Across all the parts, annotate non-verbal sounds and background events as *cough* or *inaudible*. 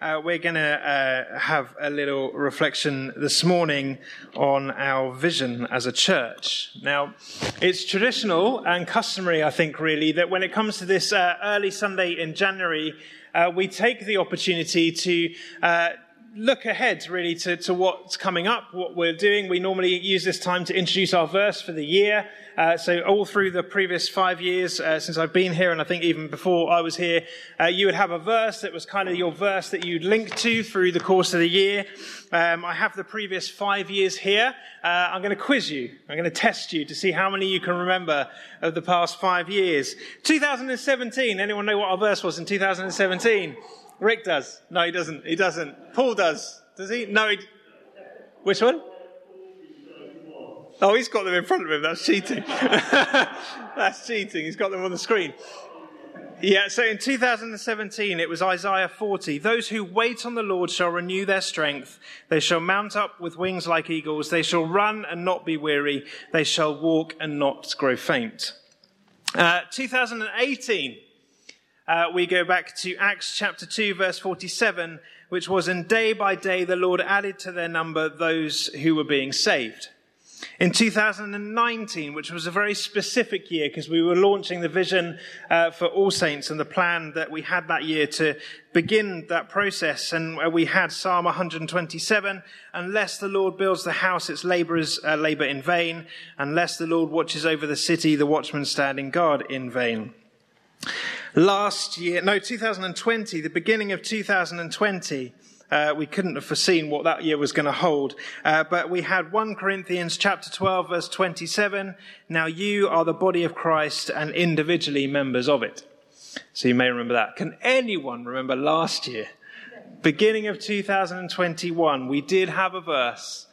uh, we're going to uh, have a little reflection this morning on our vision as a church. Now, it's traditional and customary, I think, really, that when it comes to this uh, early Sunday in January, uh, we take the opportunity to uh, look ahead really to, to what's coming up, what we're doing. We normally use this time to introduce our verse for the year. Uh, so all through the previous five years uh, since I've been here, and I think even before I was here, uh, you would have a verse that was kind of your verse that you'd link to through the course of the year. Um, I have the previous five years here. Uh, I'm going to quiz you. I'm going to test you to see how many you can remember of the past five years. 2017. Anyone know what our verse was in 2017? Rick does. No, he doesn't. He doesn't. Paul does. Does he? No. He... Which one? Oh, he's got them in front of him. That's cheating. *laughs* That's cheating. He's got them on the screen. Yeah, so in 2017, it was Isaiah 40. Those who wait on the Lord shall renew their strength. They shall mount up with wings like eagles. They shall run and not be weary. They shall walk and not grow faint. Uh, 2018, uh, we go back to Acts chapter 2, verse 47, which was, And day by day the Lord added to their number those who were being saved. In 2019, which was a very specific year because we were launching the vision uh, for All Saints and the plan that we had that year to begin that process. And we had Psalm 127 Unless the Lord builds the house, its laborers uh, labor in vain. Unless the Lord watches over the city, the watchmen stand in guard in vain. Last year, no, 2020, the beginning of 2020, uh, we couldn't have foreseen what that year was going to hold. Uh, but we had 1 Corinthians chapter 12 verse 27. Now you are the body of Christ and individually members of it. So you may remember that. Can anyone remember last year? Beginning of 2021, we did have a verse.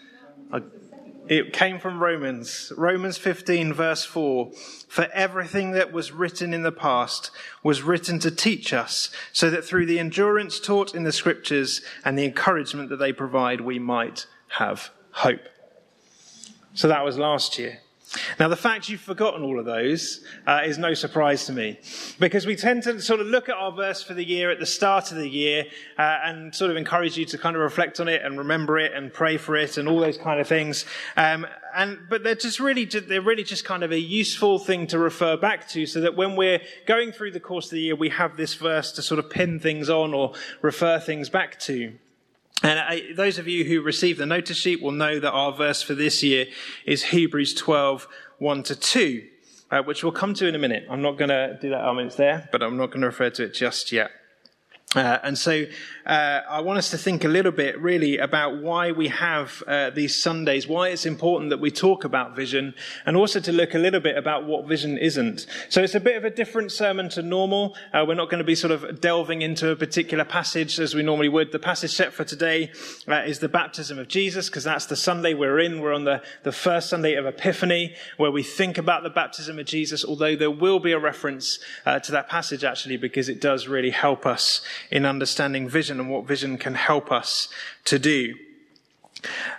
It came from Romans, Romans 15, verse 4. For everything that was written in the past was written to teach us, so that through the endurance taught in the scriptures and the encouragement that they provide, we might have hope. So that was last year. Now, the fact you've forgotten all of those uh, is no surprise to me, because we tend to sort of look at our verse for the year at the start of the year uh, and sort of encourage you to kind of reflect on it and remember it and pray for it and all those kind of things. Um, and but they're just really they're really just kind of a useful thing to refer back to, so that when we're going through the course of the year, we have this verse to sort of pin things on or refer things back to. And I, those of you who received the notice sheet will know that our verse for this year is Hebrews 12, 1 to 2, uh, which we'll come to in a minute. I'm not going to do that argument there, but I'm not going to refer to it just yet. Uh, and so uh, I want us to think a little bit really about why we have uh, these Sundays, why it's important that we talk about vision, and also to look a little bit about what vision isn't. So it's a bit of a different sermon to normal. Uh, we're not going to be sort of delving into a particular passage as we normally would. The passage set for today uh, is the baptism of Jesus, because that's the Sunday we're in. We're on the, the first Sunday of Epiphany, where we think about the baptism of Jesus, although there will be a reference uh, to that passage actually, because it does really help us in understanding vision and what vision can help us to do.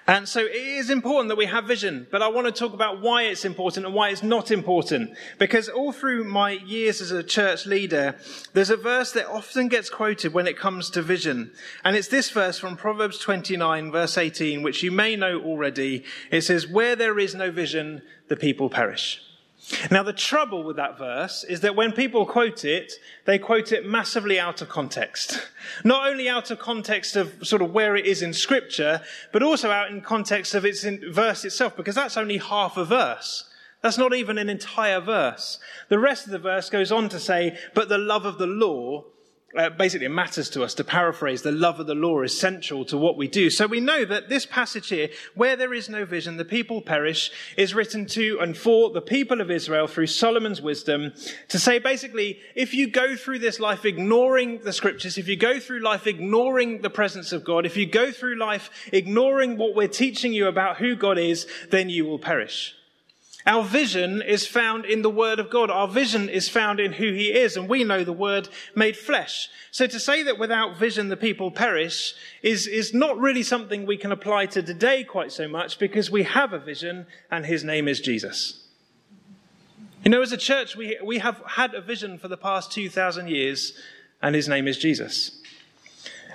And so it is important that we have vision, but I want to talk about why it's important and why it's not important. Because all through my years as a church leader, there's a verse that often gets quoted when it comes to vision. And it's this verse from Proverbs 29 verse 18, which you may know already. It says, where there is no vision, the people perish. Now, the trouble with that verse is that when people quote it, they quote it massively out of context. Not only out of context of sort of where it is in scripture, but also out in context of its verse itself, because that's only half a verse. That's not even an entire verse. The rest of the verse goes on to say, but the love of the law uh, basically it matters to us. To paraphrase, the love of the law is central to what we do. So we know that this passage here, where there is no vision, the people perish, is written to and for the people of Israel through Solomon's wisdom to say basically, if you go through this life ignoring the scriptures, if you go through life ignoring the presence of God, if you go through life ignoring what we're teaching you about who God is, then you will perish. Our vision is found in the Word of God. Our vision is found in who He is, and we know the Word made flesh. So to say that without vision the people perish is, is not really something we can apply to today quite so much because we have a vision, and His name is Jesus. You know, as a church, we, we have had a vision for the past 2,000 years, and His name is Jesus.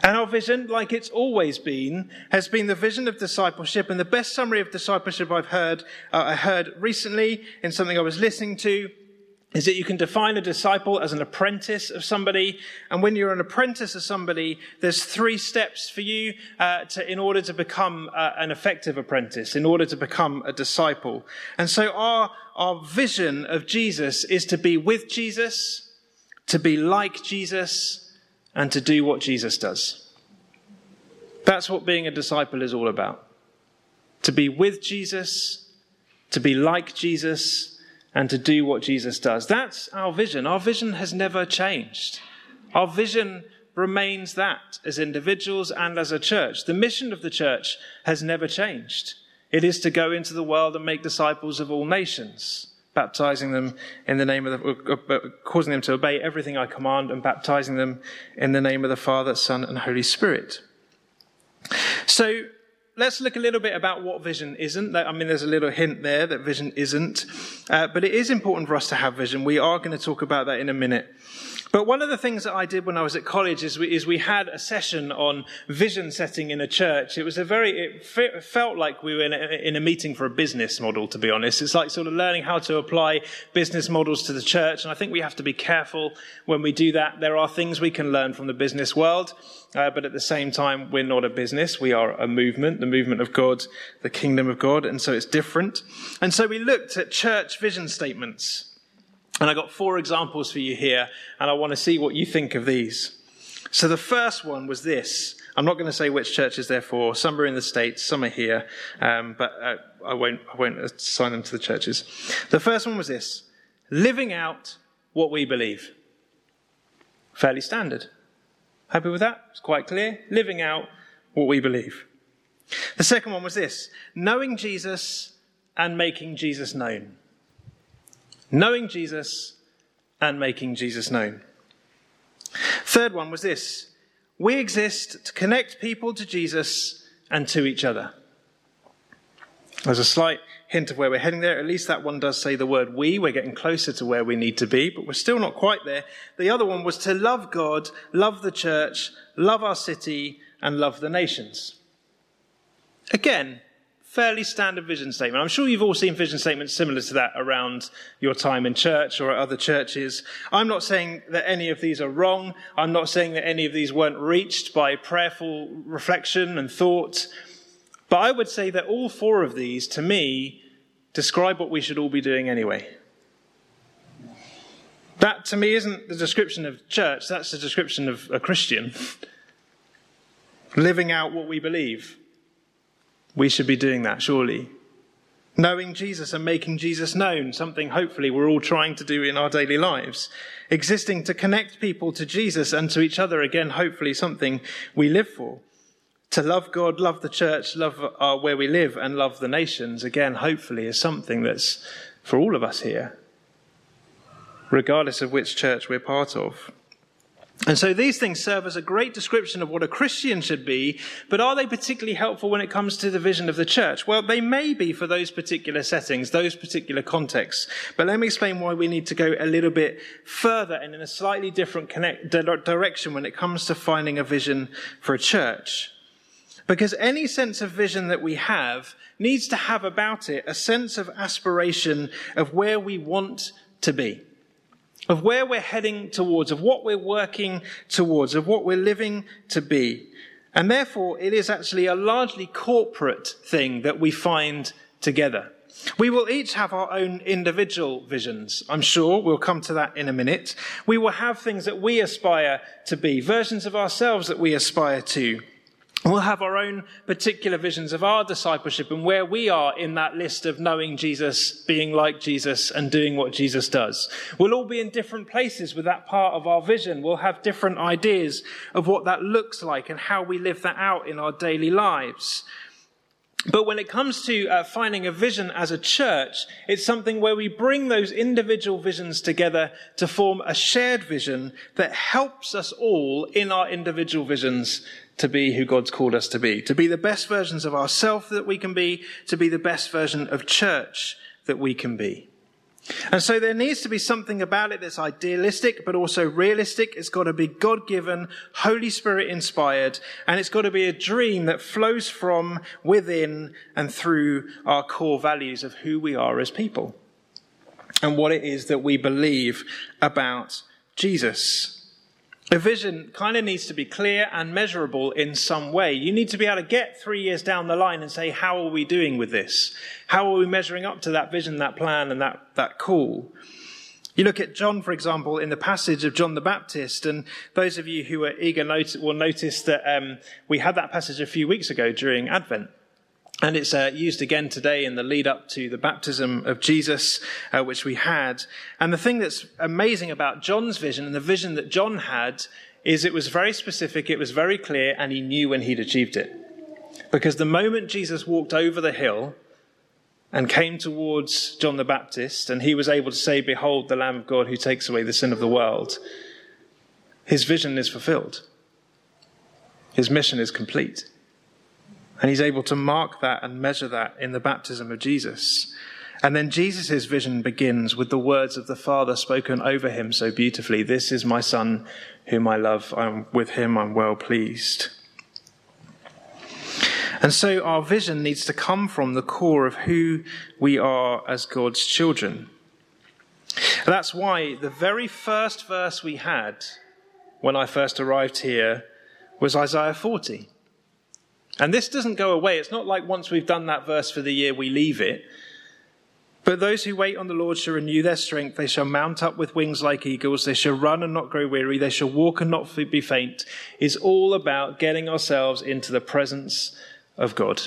And our vision, like it's always been, has been the vision of discipleship. And the best summary of discipleship I've heard, uh, I heard recently in something I was listening to, is that you can define a disciple as an apprentice of somebody. And when you're an apprentice of somebody, there's three steps for you uh, to, in order to become uh, an effective apprentice, in order to become a disciple. And so our, our vision of Jesus is to be with Jesus, to be like Jesus, and to do what Jesus does. That's what being a disciple is all about. To be with Jesus, to be like Jesus, and to do what Jesus does. That's our vision. Our vision has never changed. Our vision remains that as individuals and as a church. The mission of the church has never changed. It is to go into the world and make disciples of all nations baptizing them in the name of the, uh, uh, causing them to obey everything I command and baptizing them in the name of the Father, Son, and Holy Spirit. So let's look a little bit about what vision isn't. I mean, there's a little hint there that vision isn't, uh, but it is important for us to have vision. We are going to talk about that in a minute. But one of the things that I did when I was at college is we, is we had a session on vision setting in a church. It was a very, it fe- felt like we were in a, in a meeting for a business model, to be honest. It's like sort of learning how to apply business models to the church. And I think we have to be careful when we do that. There are things we can learn from the business world. Uh, but at the same time, we're not a business. We are a movement, the movement of God, the kingdom of God. And so it's different. And so we looked at church vision statements. And I got four examples for you here, and I want to see what you think of these. So the first one was this. I'm not going to say which churches they're for. Some are in the States, some are here, um, but uh, I, won't, I won't assign them to the churches. The first one was this living out what we believe. Fairly standard. Happy with that? It's quite clear. Living out what we believe. The second one was this knowing Jesus and making Jesus known knowing Jesus and making Jesus known. Third one was this we exist to connect people to Jesus and to each other. There's a slight hint of where we're heading there. At least that one does say the word we. We're getting closer to where we need to be, but we're still not quite there. The other one was to love God, love the church, love our city, and love the nations. Again, fairly standard vision statement. I'm sure you've all seen vision statements similar to that around your time in church or at other churches. I'm not saying that any of these are wrong. I'm not saying that any of these weren't reached by prayerful reflection and thought. But I would say that all four of these, to me, describe what we should all be doing anyway. That, to me, isn't the description of church, that's the description of a Christian. Living out what we believe. We should be doing that, surely. Knowing Jesus and making Jesus known, something hopefully we're all trying to do in our daily lives. Existing to connect people to Jesus and to each other, again, hopefully something we live for. To love God, love the church, love our, where we live, and love the nations, again, hopefully, is something that's for all of us here, regardless of which church we're part of. And so these things serve as a great description of what a Christian should be, but are they particularly helpful when it comes to the vision of the church? Well, they may be for those particular settings, those particular contexts. But let me explain why we need to go a little bit further and in a slightly different connect, direction when it comes to finding a vision for a church. Because any sense of vision that we have needs to have about it a sense of aspiration of where we want to be of where we're heading towards, of what we're working towards, of what we're living to be. And therefore, it is actually a largely corporate thing that we find together. We will each have our own individual visions. I'm sure we'll come to that in a minute. We will have things that we aspire to be, versions of ourselves that we aspire to. We'll have our own particular visions of our discipleship and where we are in that list of knowing Jesus, being like Jesus, and doing what Jesus does. We'll all be in different places with that part of our vision. We'll have different ideas of what that looks like and how we live that out in our daily lives. But when it comes to uh, finding a vision as a church, it's something where we bring those individual visions together to form a shared vision that helps us all in our individual visions to be who God's called us to be, to be the best versions of ourselves that we can be, to be the best version of church that we can be. And so there needs to be something about it that's idealistic, but also realistic. It's got to be God given, Holy Spirit inspired, and it's got to be a dream that flows from within and through our core values of who we are as people and what it is that we believe about Jesus. A vision kind of needs to be clear and measurable in some way. You need to be able to get three years down the line and say, how are we doing with this? How are we measuring up to that vision, that plan, and that, that call? You look at John, for example, in the passage of John the Baptist, and those of you who are eager will notice that um, we had that passage a few weeks ago during Advent. And it's uh, used again today in the lead up to the baptism of Jesus, uh, which we had. And the thing that's amazing about John's vision and the vision that John had is it was very specific, it was very clear, and he knew when he'd achieved it. Because the moment Jesus walked over the hill and came towards John the Baptist, and he was able to say, Behold, the Lamb of God who takes away the sin of the world, his vision is fulfilled. His mission is complete. And he's able to mark that and measure that in the baptism of Jesus. And then Jesus' vision begins with the words of the Father spoken over him so beautifully This is my Son, whom I love. I'm with him, I'm well pleased. And so our vision needs to come from the core of who we are as God's children. That's why the very first verse we had when I first arrived here was Isaiah 40. And this doesn't go away. It's not like once we've done that verse for the year, we leave it. But those who wait on the Lord shall renew their strength. They shall mount up with wings like eagles. They shall run and not grow weary. They shall walk and not be faint. Is all about getting ourselves into the presence of God.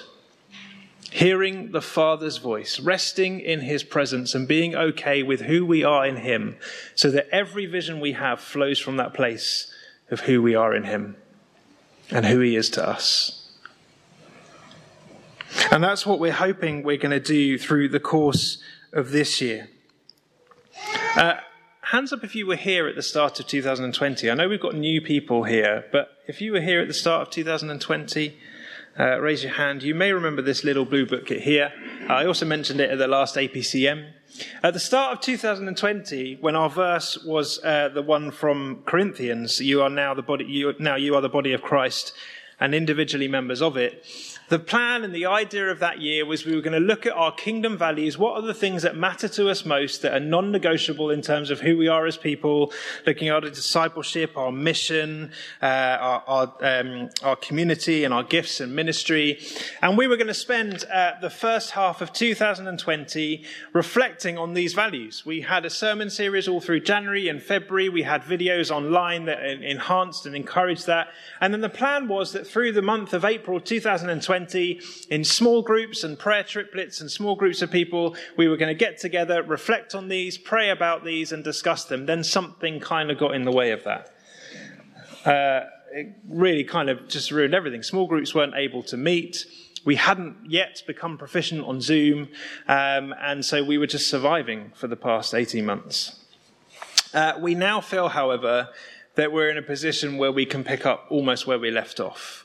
Hearing the Father's voice, resting in His presence, and being okay with who we are in Him, so that every vision we have flows from that place of who we are in Him and who He is to us. And that's what we're hoping we're going to do through the course of this year. Uh, hands up if you were here at the start of 2020. I know we've got new people here, but if you were here at the start of 2020, uh, raise your hand. You may remember this little blue booklet here. I also mentioned it at the last APCM. At the start of 2020, when our verse was uh, the one from Corinthians, you are now the body. You, now you are the body of Christ, and individually members of it. The plan and the idea of that year was we were going to look at our kingdom values. What are the things that matter to us most that are non negotiable in terms of who we are as people, looking at our discipleship, our mission, uh, our, our, um, our, community, and our gifts and ministry. And we were going to spend uh, the first half of 2020 reflecting on these values. We had a sermon series all through January and February. We had videos online that enhanced and encouraged that. And then the plan was that through the month of April 2020, in small groups and prayer triplets and small groups of people, we were going to get together, reflect on these, pray about these, and discuss them. Then something kind of got in the way of that. Uh, it really kind of just ruined everything. Small groups weren't able to meet. We hadn't yet become proficient on Zoom, um, and so we were just surviving for the past 18 months. Uh, we now feel, however, that we're in a position where we can pick up almost where we left off.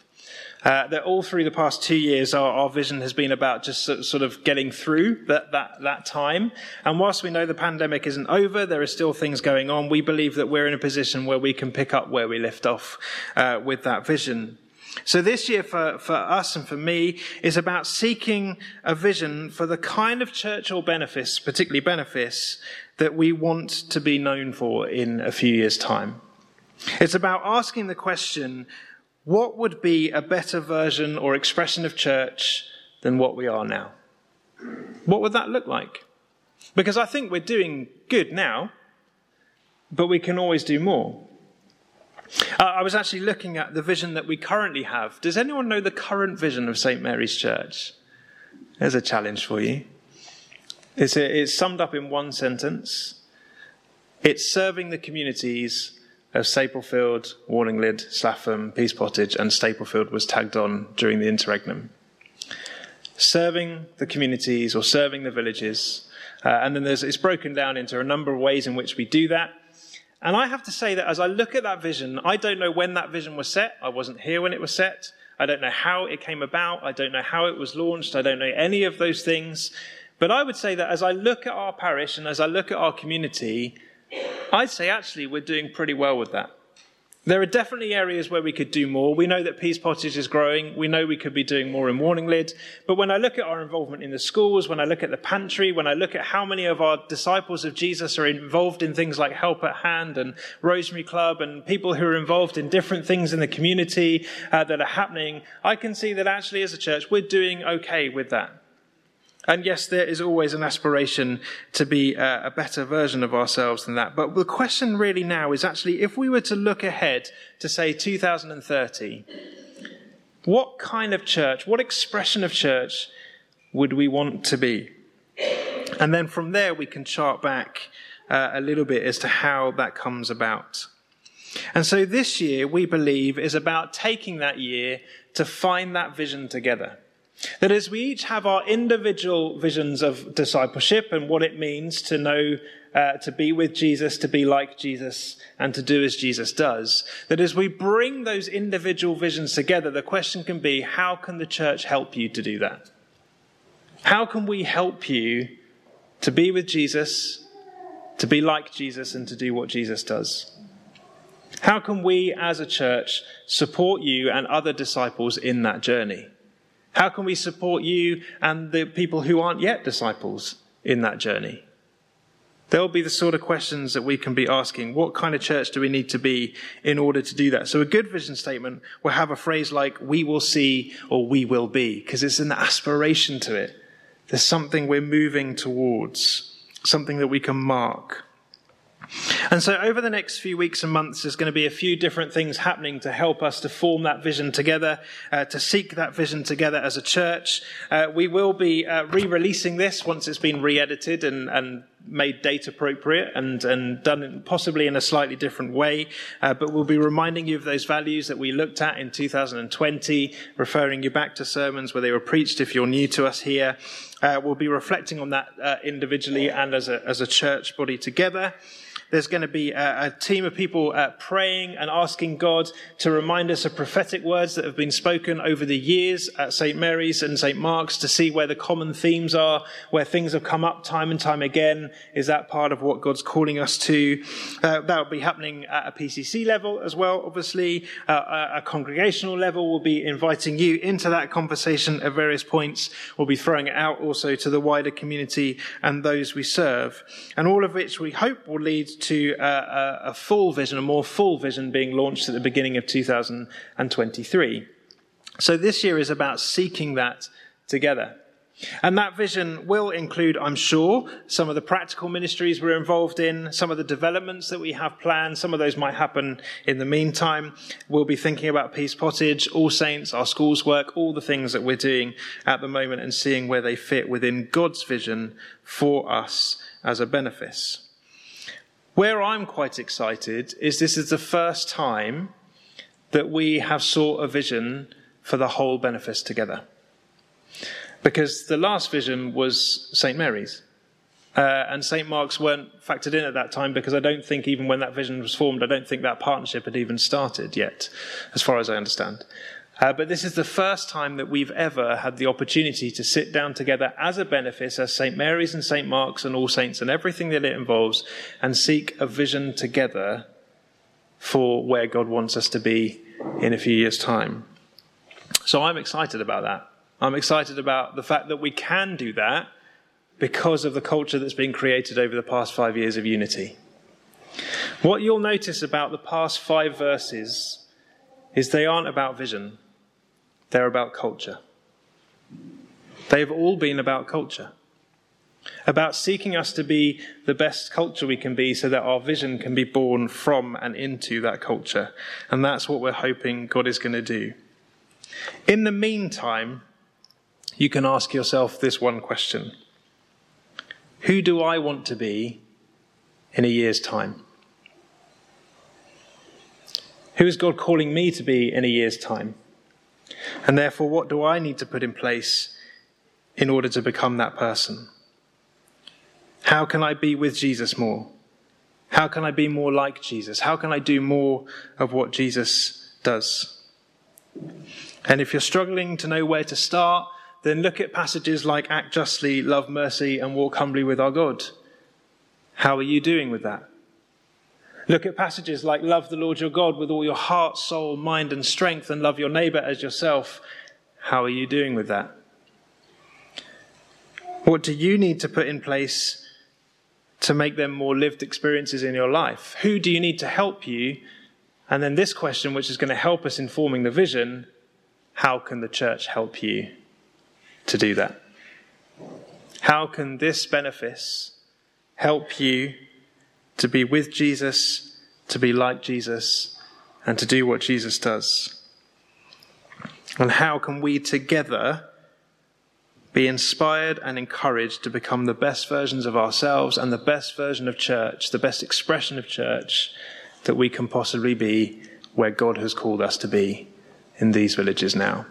Uh, that all through the past two years, our, our, vision has been about just sort of getting through that, that, that time. And whilst we know the pandemic isn't over, there are still things going on. We believe that we're in a position where we can pick up where we left off uh, with that vision. So this year for, for us and for me is about seeking a vision for the kind of church or benefice, particularly benefice, that we want to be known for in a few years' time. It's about asking the question, what would be a better version or expression of church than what we are now? What would that look like? Because I think we're doing good now, but we can always do more. Uh, I was actually looking at the vision that we currently have. Does anyone know the current vision of St. Mary's Church? There's a challenge for you. It's, a, it's summed up in one sentence. It's serving the communities of Staplefield, Warninglid, Slaugham, Pease Pottage, and Staplefield was tagged on during the interregnum. Serving the communities or serving the villages. Uh, and then it's broken down into a number of ways in which we do that. And I have to say that as I look at that vision, I don't know when that vision was set. I wasn't here when it was set. I don't know how it came about. I don't know how it was launched. I don't know any of those things. But I would say that as I look at our parish and as I look at our community, I'd say actually we're doing pretty well with that. There are definitely areas where we could do more. We know that Pease Pottage is growing. We know we could be doing more in Warninglid. But when I look at our involvement in the schools, when I look at the pantry, when I look at how many of our disciples of Jesus are involved in things like Help at Hand and Rosemary Club and people who are involved in different things in the community uh, that are happening, I can see that actually as a church, we're doing okay with that. And yes, there is always an aspiration to be a, a, better version of ourselves than that. But the question really now is actually if we were to look ahead to say 2030, what kind of church, what expression of church would we want to be? And then from there, we can chart back uh, a little bit as to how that comes about. And so this year, we believe, is about taking that year to find that vision together. That as we each have our individual visions of discipleship and what it means to know, uh, to be with Jesus, to be like Jesus, and to do as Jesus does, that as we bring those individual visions together, the question can be how can the church help you to do that? How can we help you to be with Jesus, to be like Jesus, and to do what Jesus does? How can we as a church support you and other disciples in that journey? How can we support you and the people who aren't yet disciples in that journey? There'll be the sort of questions that we can be asking. What kind of church do we need to be in order to do that? So a good vision statement will have a phrase like, we will see or we will be, because it's an aspiration to it. There's something we're moving towards, something that we can mark. And so, over the next few weeks and months, there's going to be a few different things happening to help us to form that vision together, uh, to seek that vision together as a church. Uh, we will be uh, re releasing this once it's been re edited and, and made date appropriate and, and done possibly in a slightly different way. Uh, but we'll be reminding you of those values that we looked at in 2020, referring you back to sermons where they were preached if you're new to us here. Uh, we'll be reflecting on that uh, individually and as a, as a church body together. There's going to be a, a team of people uh, praying and asking God to remind us of prophetic words that have been spoken over the years at St. Mary's and St. Mark's to see where the common themes are, where things have come up time and time again. Is that part of what God's calling us to? Uh, that will be happening at a PCC level as well, obviously. Uh, a congregational level will be inviting you into that conversation at various points. We'll be throwing it out also to the wider community and those we serve. And all of which we hope will lead to a, a full vision, a more full vision being launched at the beginning of 2023. So this year is about seeking that together. And that vision will include, I'm sure, some of the practical ministries we're involved in, some of the developments that we have planned. Some of those might happen in the meantime. We'll be thinking about Pease Pottage, All Saints, our schools work, all the things that we're doing at the moment and seeing where they fit within God's vision for us as a benefice. Where I'm quite excited is this is the first time that we have sought a vision for the whole benefice together. Because the last vision was St. Mary's. Uh, and St. Mark's weren't factored in at that time because I don't think, even when that vision was formed, I don't think that partnership had even started yet, as far as I understand. Uh, but this is the first time that we've ever had the opportunity to sit down together as a benefice, as St. Mary's and St. Mark's and All Saints and everything that it involves, and seek a vision together for where God wants us to be in a few years' time. So I'm excited about that. I'm excited about the fact that we can do that because of the culture that's been created over the past five years of unity. What you'll notice about the past five verses is they aren't about vision. They're about culture. They've all been about culture. About seeking us to be the best culture we can be so that our vision can be born from and into that culture. And that's what we're hoping God is going to do. In the meantime, you can ask yourself this one question Who do I want to be in a year's time? Who is God calling me to be in a year's time? And therefore, what do I need to put in place in order to become that person? How can I be with Jesus more? How can I be more like Jesus? How can I do more of what Jesus does? And if you're struggling to know where to start, then look at passages like act justly, love mercy, and walk humbly with our God. How are you doing with that? Look at passages like love the Lord your God with all your heart, soul, mind, and strength, and love your neighbor as yourself. How are you doing with that? What do you need to put in place to make them more lived experiences in your life? Who do you need to help you? And then this question, which is going to help us in forming the vision how can the church help you to do that? How can this benefice help you to be with Jesus, to be like Jesus, and to do what Jesus does? And how can we together be inspired and encouraged to become the best versions of ourselves and the best version of church, the best expression of church that we can possibly be where God has called us to be in these villages now?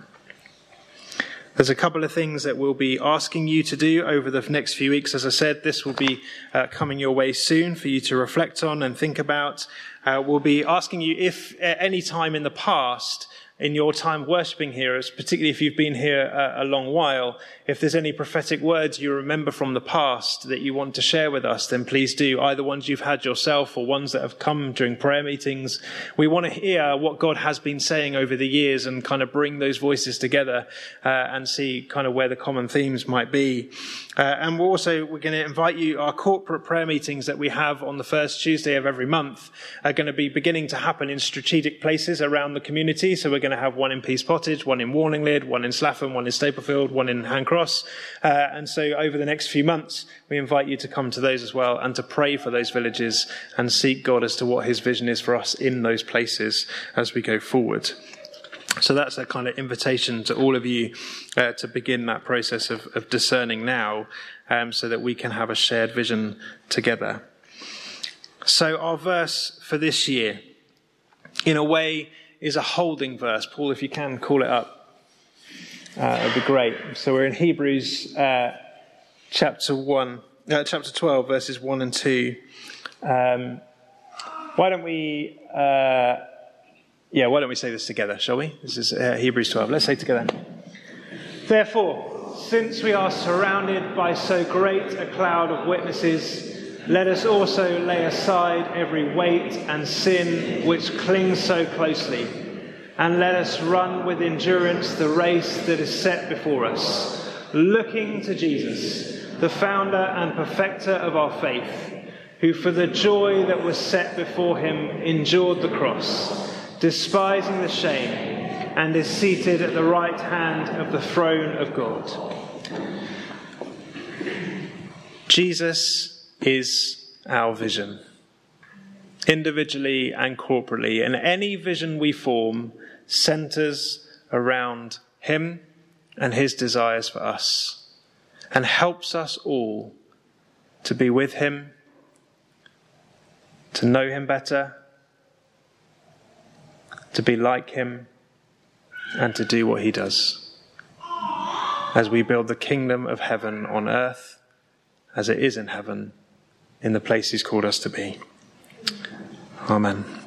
There's a couple of things that we'll be asking you to do over the next few weeks. As I said, this will be uh, coming your way soon for you to reflect on and think about. Uh, we'll be asking you if at any time in the past in your time worshipping here, particularly if you've been here a, a, long while, if there's any prophetic words you remember from the past that you want to share with us, then please do, either ones you've had yourself or ones that have come during prayer meetings. We want to hear what God has been saying over the years and kind of bring those voices together uh, and see kind of where the common themes might be. Uh, and we're also we're going to invite you. Our corporate prayer meetings that we have on the first Tuesday of every month are going to be beginning to happen in strategic places around the community. So we're going to have one in Pease Pottage, one in Warninglid, one in Slaugham, one in Staplefield, one in Handcross. Uh, and so over the next few months, we invite you to come to those as well and to pray for those villages and seek God as to what His vision is for us in those places as we go forward. So that's a kind of invitation to all of you uh, to begin that process of, of discerning now um, so that we can have a shared vision together. So, our verse for this year, in a way, is a holding verse. Paul, if you can call it up, uh, it'd be great. So, we're in Hebrews uh, chapter 1, uh, chapter 12, verses 1 and 2. Um, why don't we uh, yeah, why don't we say this together, shall we? This is uh, Hebrews 12. Let's say together. Therefore, since we are surrounded by so great a cloud of witnesses, let us also lay aside every weight and sin which clings so closely, and let us run with endurance the race that is set before us, looking to Jesus, the founder and perfecter of our faith, who for the joy that was set before him endured the cross despising the shame, and is seated at the right hand of the throne of God. Jesus is our vision, individually and corporately, and any vision we form centers around Him and His desires for us, and helps us all to be with Him, to know Him better to be like him, and to do what he does. As we build the kingdom of heaven on earth, as it is in heaven, in the place he's called us to be. Amen.